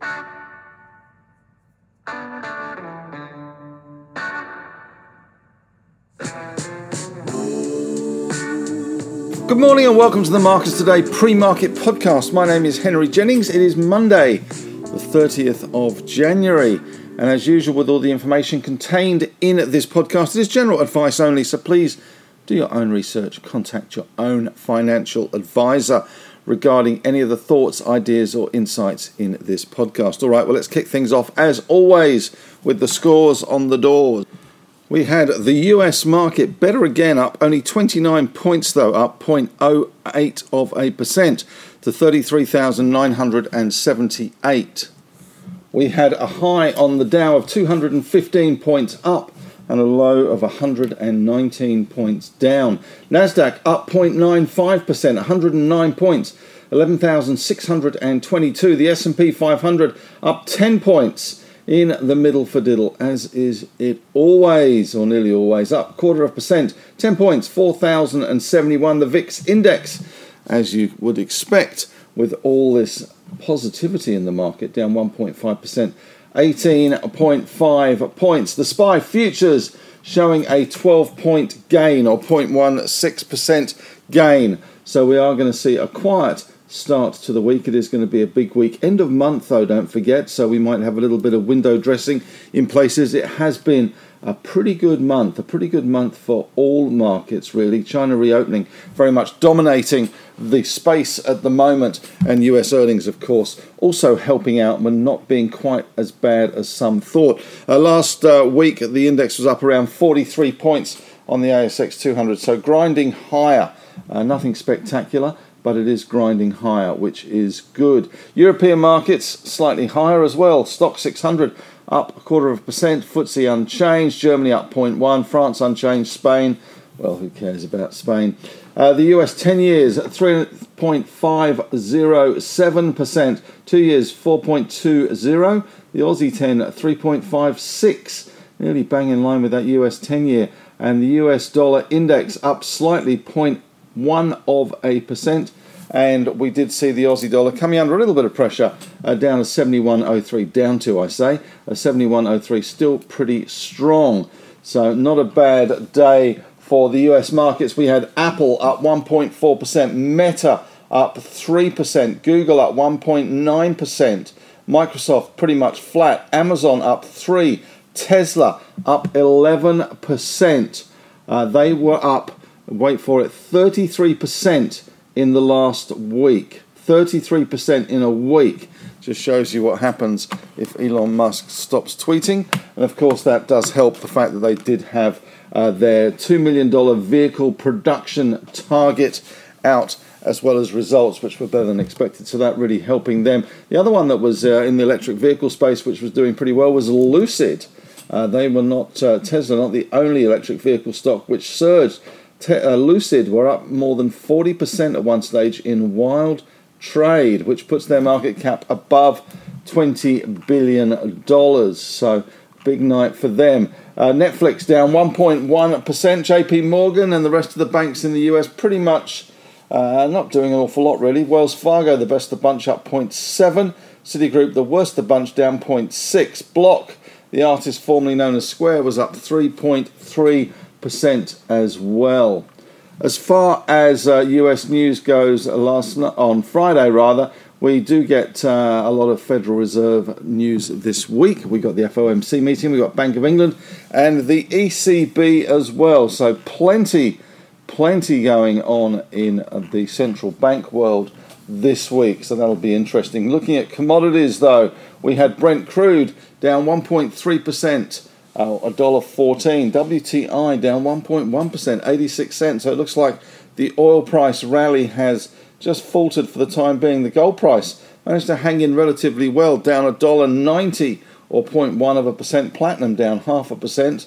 Good morning and welcome to the Markets Today pre market podcast. My name is Henry Jennings. It is Monday, the 30th of January. And as usual, with all the information contained in this podcast, it is general advice only. So please do your own research, contact your own financial advisor regarding any of the thoughts, ideas, or insights in this podcast. All right, well, let's kick things off as always with the scores on the doors. We had the US market better again, up only 29 points though, up 0.08 of a percent to 33,978. We had a high on the Dow of 215 points up and a low of 119 points down. Nasdaq up 0.95%, 109 points, 11,622. The S&P 500 up 10 points in the middle for diddle, as is it always, or nearly always, up quarter of percent, 10 points, 4,071. The VIX index, as you would expect, with all this positivity in the market, down 1.5%, 18.5 points. The SPY futures showing a 12 point gain or 0.16% gain. So we are going to see a quiet start to the week. It is going to be a big week. End of month, though, don't forget. So we might have a little bit of window dressing in places. It has been a pretty good month, a pretty good month for all markets, really. China reopening very much dominating the space at the moment, and US earnings, of course, also helping out but not being quite as bad as some thought. Uh, last uh, week, the index was up around 43 points on the ASX 200, so grinding higher. Uh, nothing spectacular but it is grinding higher, which is good. European markets slightly higher as well. Stoxx 600 up a quarter of a percent, FTSE unchanged, Germany up 0.1, France unchanged, Spain, well, who cares about Spain? Uh, the US 10 years at 3.507%, 2 years 4.20, the Aussie 10 at 3.56, nearly bang in line with that US 10 year, and the US dollar index up slightly 0.8 one of a percent. And we did see the Aussie dollar coming under a little bit of pressure, uh, down to 71.03, down to, I say, a 71.03, still pretty strong. So, not a bad day for the US markets. We had Apple up 1.4%, Meta up 3%, Google up 1.9%, Microsoft pretty much flat, Amazon up 3, Tesla up 11%. Uh, they were up wait for it, 33% in the last week. 33% in a week. Just shows you what happens if Elon Musk stops tweeting. And of course, that does help the fact that they did have uh, their $2 million vehicle production target out as well as results which were better than expected. So that really helping them. The other one that was uh, in the electric vehicle space, which was doing pretty well, was Lucid. Uh, they were not uh, Tesla, not the only electric vehicle stock which surged Te- uh, Lucid were up more than 40% at one stage in wild trade, which puts their market cap above $20 billion. So, big night for them. Uh, Netflix down 1.1%. JP Morgan and the rest of the banks in the US pretty much uh, not doing an awful lot, really. Wells Fargo, the best of the bunch, up 0.7%. Citigroup, the worst of the bunch, down 0.6%. Block, the artist formerly known as Square, was up 3.3 percent as well. As far as uh, US news goes, last on Friday rather, we do get uh, a lot of Federal Reserve news this week. We got the FOMC meeting, we got Bank of England, and the ECB as well. So plenty, plenty going on in the central bank world this week. So that'll be interesting. Looking at commodities, though, we had Brent crude down 1.3 percent Uh, a dollar fourteen. WTI down 1.1%, 86 cents. So it looks like the oil price rally has just faltered for the time being. The gold price managed to hang in relatively well, down a dollar ninety or 0.1 of a percent. Platinum down half a percent.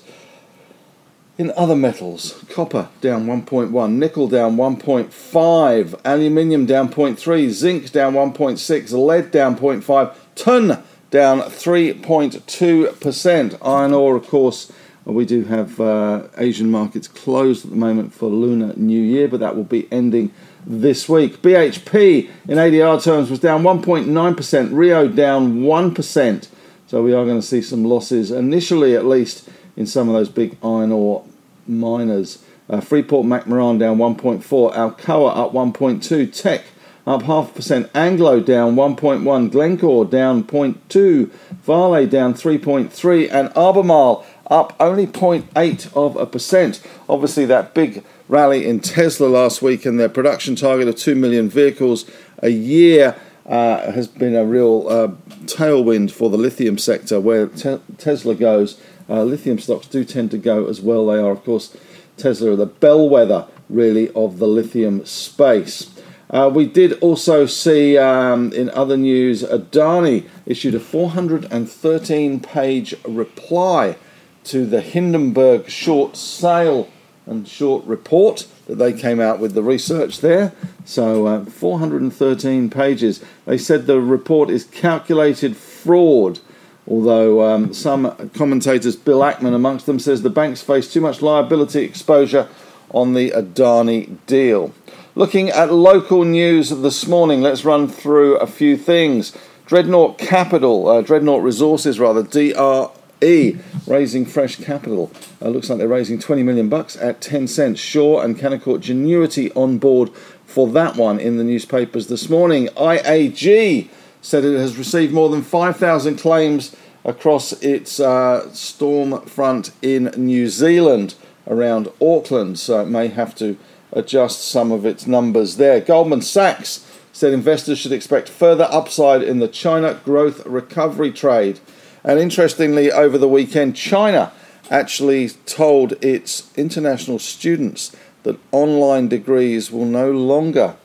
In other metals, copper down 1.1, nickel down 1.5, aluminium down 0.3, zinc down 1.6, lead down 0.5, tin down 3.2%. Iron ore, of course, we do have uh, Asian markets closed at the moment for Lunar New Year, but that will be ending this week. BHP in ADR terms was down 1.9%, Rio down 1%. So we are going to see some losses initially, at least, in some of those big iron ore miners. Uh, Freeport McMoran down 1.4, Alcoa up 1.2, Teck up half percent, Anglo down 1.1, Glencore down 0.2, Vale down 3.3, and Albemarle up only 0.8 of a percent. Obviously, that big rally in Tesla last week and their production target of 2 million vehicles a year uh, has been a real uh, tailwind for the lithium sector. Where te- Tesla goes, uh, lithium stocks do tend to go as well. They are, of course, Tesla the bellwether, really, of the lithium space. Uh, we did also see um, in other news, Adani issued a 413 page reply to the Hindenburg short sale and short report that they came out with the research there. So, uh, 413 pages. They said the report is calculated fraud. Although um, some commentators, Bill Ackman amongst them, says the banks face too much liability exposure on the Adani deal. Looking at local news this morning, let's run through a few things. Dreadnought Capital, uh, Dreadnought Resources rather, DR E raising fresh capital. Uh, looks like they're raising 20 million bucks at 10 cents. Shaw and Canaccord Genuity on board for that one in the newspapers this morning. IAG said it has received more than 5,000 claims across its uh, storm front in New Zealand around Auckland, so it may have to adjust some of its numbers there. Goldman Sachs said investors should expect further upside in the China growth recovery trade. And interestingly, over the weekend, China actually told its international students that online degrees will no longer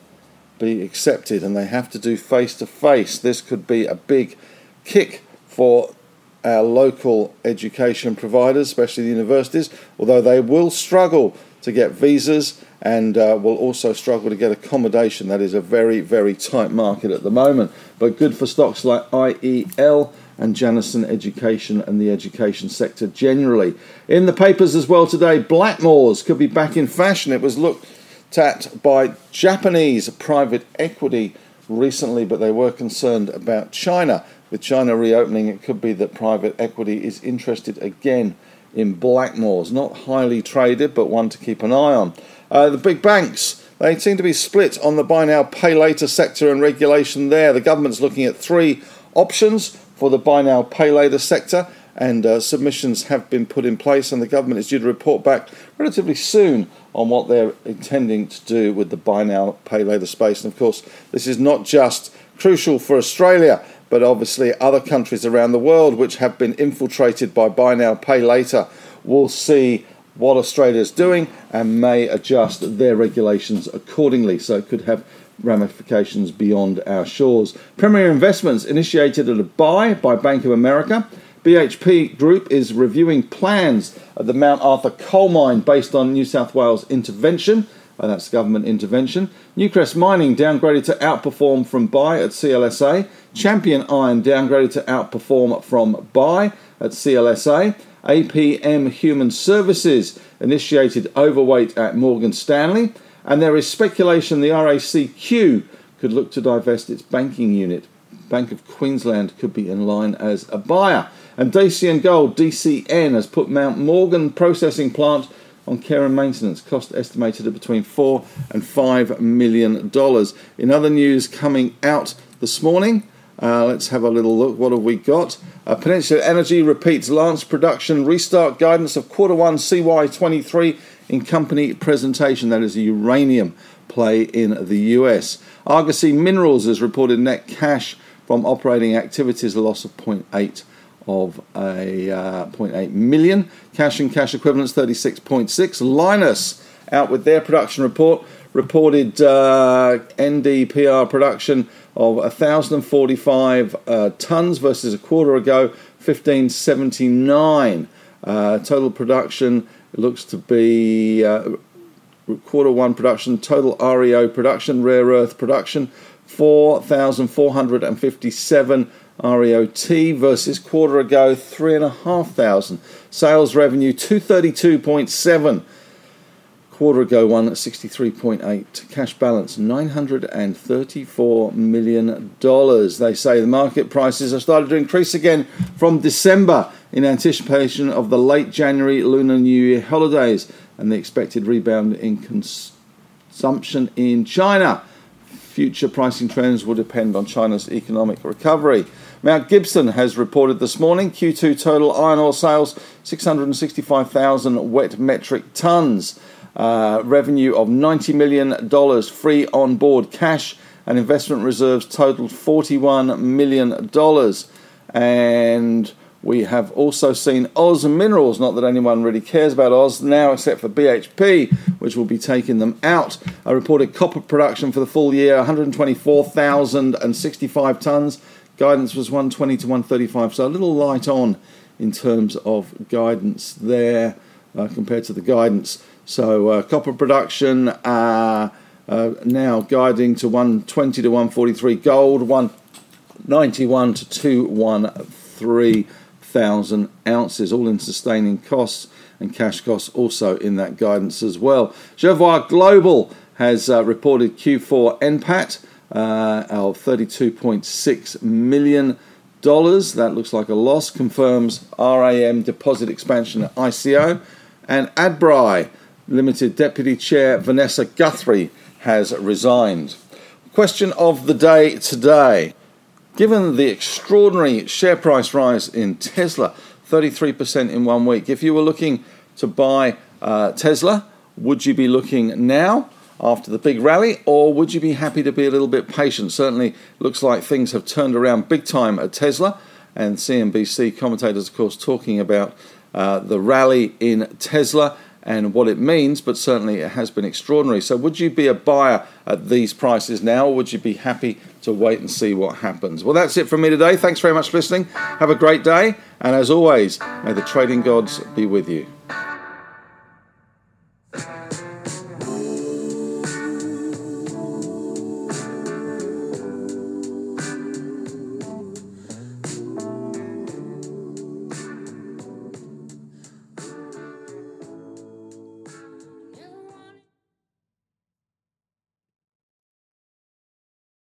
be accepted and they have to do face to face. This could be a big kick for our local education providers, especially the universities, although they will struggle to get visas and uh, will also struggle to get accommodation. That is a very, very tight market at the moment, but good for stocks like IEL and Janison Education and the education sector generally. In the papers as well today, Blackmores could be back in fashion. It was looked at by Japanese private equity recently, but they were concerned about China. With China reopening, it could be that private equity is interested again in Blackmores. Not highly traded, but one to keep an eye on. Uh, the big banks. They seem to be split on the buy now, pay later sector and regulation there. The government's looking at three options for the buy now, pay later sector, and uh, submissions have been put in place, and the government is due to report back relatively soon on what they're intending to do with the buy now, pay later space. And of course, this is not just crucial for Australia, but obviously other countries around the world which have been infiltrated by buy now, pay later will see what Australia is doing and may adjust their regulations accordingly. So it could have ramifications beyond our shores. Premier Investments initiated a buy by Bank of America. BHP Group is reviewing plans at the Mount Arthur coal mine based on New South Wales intervention. Uh, that's government intervention. Newcrest Mining downgraded to outperform from buy at CLSA. Champion Iron downgraded to outperform from buy at CLSA. APM Human Services initiated overweight at Morgan Stanley. And there is speculation the RACQ could look to divest its banking unit. Bank of Queensland could be in line as a buyer. And Dacian Gold, DCN, has put Mount Morgan processing plant on care and maintenance, cost estimated at between four and five million dollars. In other news coming out this morning, uh, let's have a little look. What have we got? Uh, Peninsula Energy repeats Lance production restart guidance of quarter one CY23 in company presentation. That is a uranium play in the US. Argosy Minerals has reported net cash from operating activities, a loss of 0.8 of a uh, 0.8 million. Cash and cash equivalents 36.6. Lynas out with their production report reported uh, NdPr production of 1,045 uh, tons versus a quarter ago 1,579. Uh, total production looks to be uh, quarter one production, total REO production, rare earth production 4,457 REOT versus quarter ago 3,500. Sales revenue 232.7 quarter ago, one at 63.8. Cash balance $934 million. They say the market prices have started to increase again from December in anticipation of the late January Lunar New Year holidays and the expected rebound in consumption in China. Future pricing trends will depend on China's economic recovery. Mount Gibson has reported this morning Q2 total iron ore sales 665,000 wet metric tons. Uh, revenue of $90 million, free on board cash, and investment reserves totaled $41 million. And we have also seen Oz Minerals, not that anyone really cares about Oz now, except for BHP, which will be taking them out. I reported copper production for the full year 124,065 tonnes. Guidance was 120 to 135, so a little light on in terms of guidance there uh, compared to the guidance. So uh, copper production uh, uh now guiding to 120 to 143, gold 191 to 213 thousand ounces, all in sustaining costs and cash costs also in that guidance as well. Jervois Global has uh, reported Q4 NPAT uh, of 32.6 million dollars. That looks like a loss. Confirms RAM deposit expansion at ICO, and Adbri Limited Deputy Chair Vanessa Guthrie has resigned. Question of the day today. Given the extraordinary share price rise in Tesla, 33% in one week, if you were looking to buy uh, Tesla, would you be looking now after the big rally, or would you be happy to be a little bit patient? Certainly looks like things have turned around big time at Tesla, and CNBC commentators, of course, talking about uh, the rally in Tesla and what it means, but certainly it has been extraordinary. So, would you be a buyer at these prices now, or would you be happy to wait and see what happens? Well, that's it from me today. Thanks very much for listening. Have a great day, and as always, may the trading gods be with you.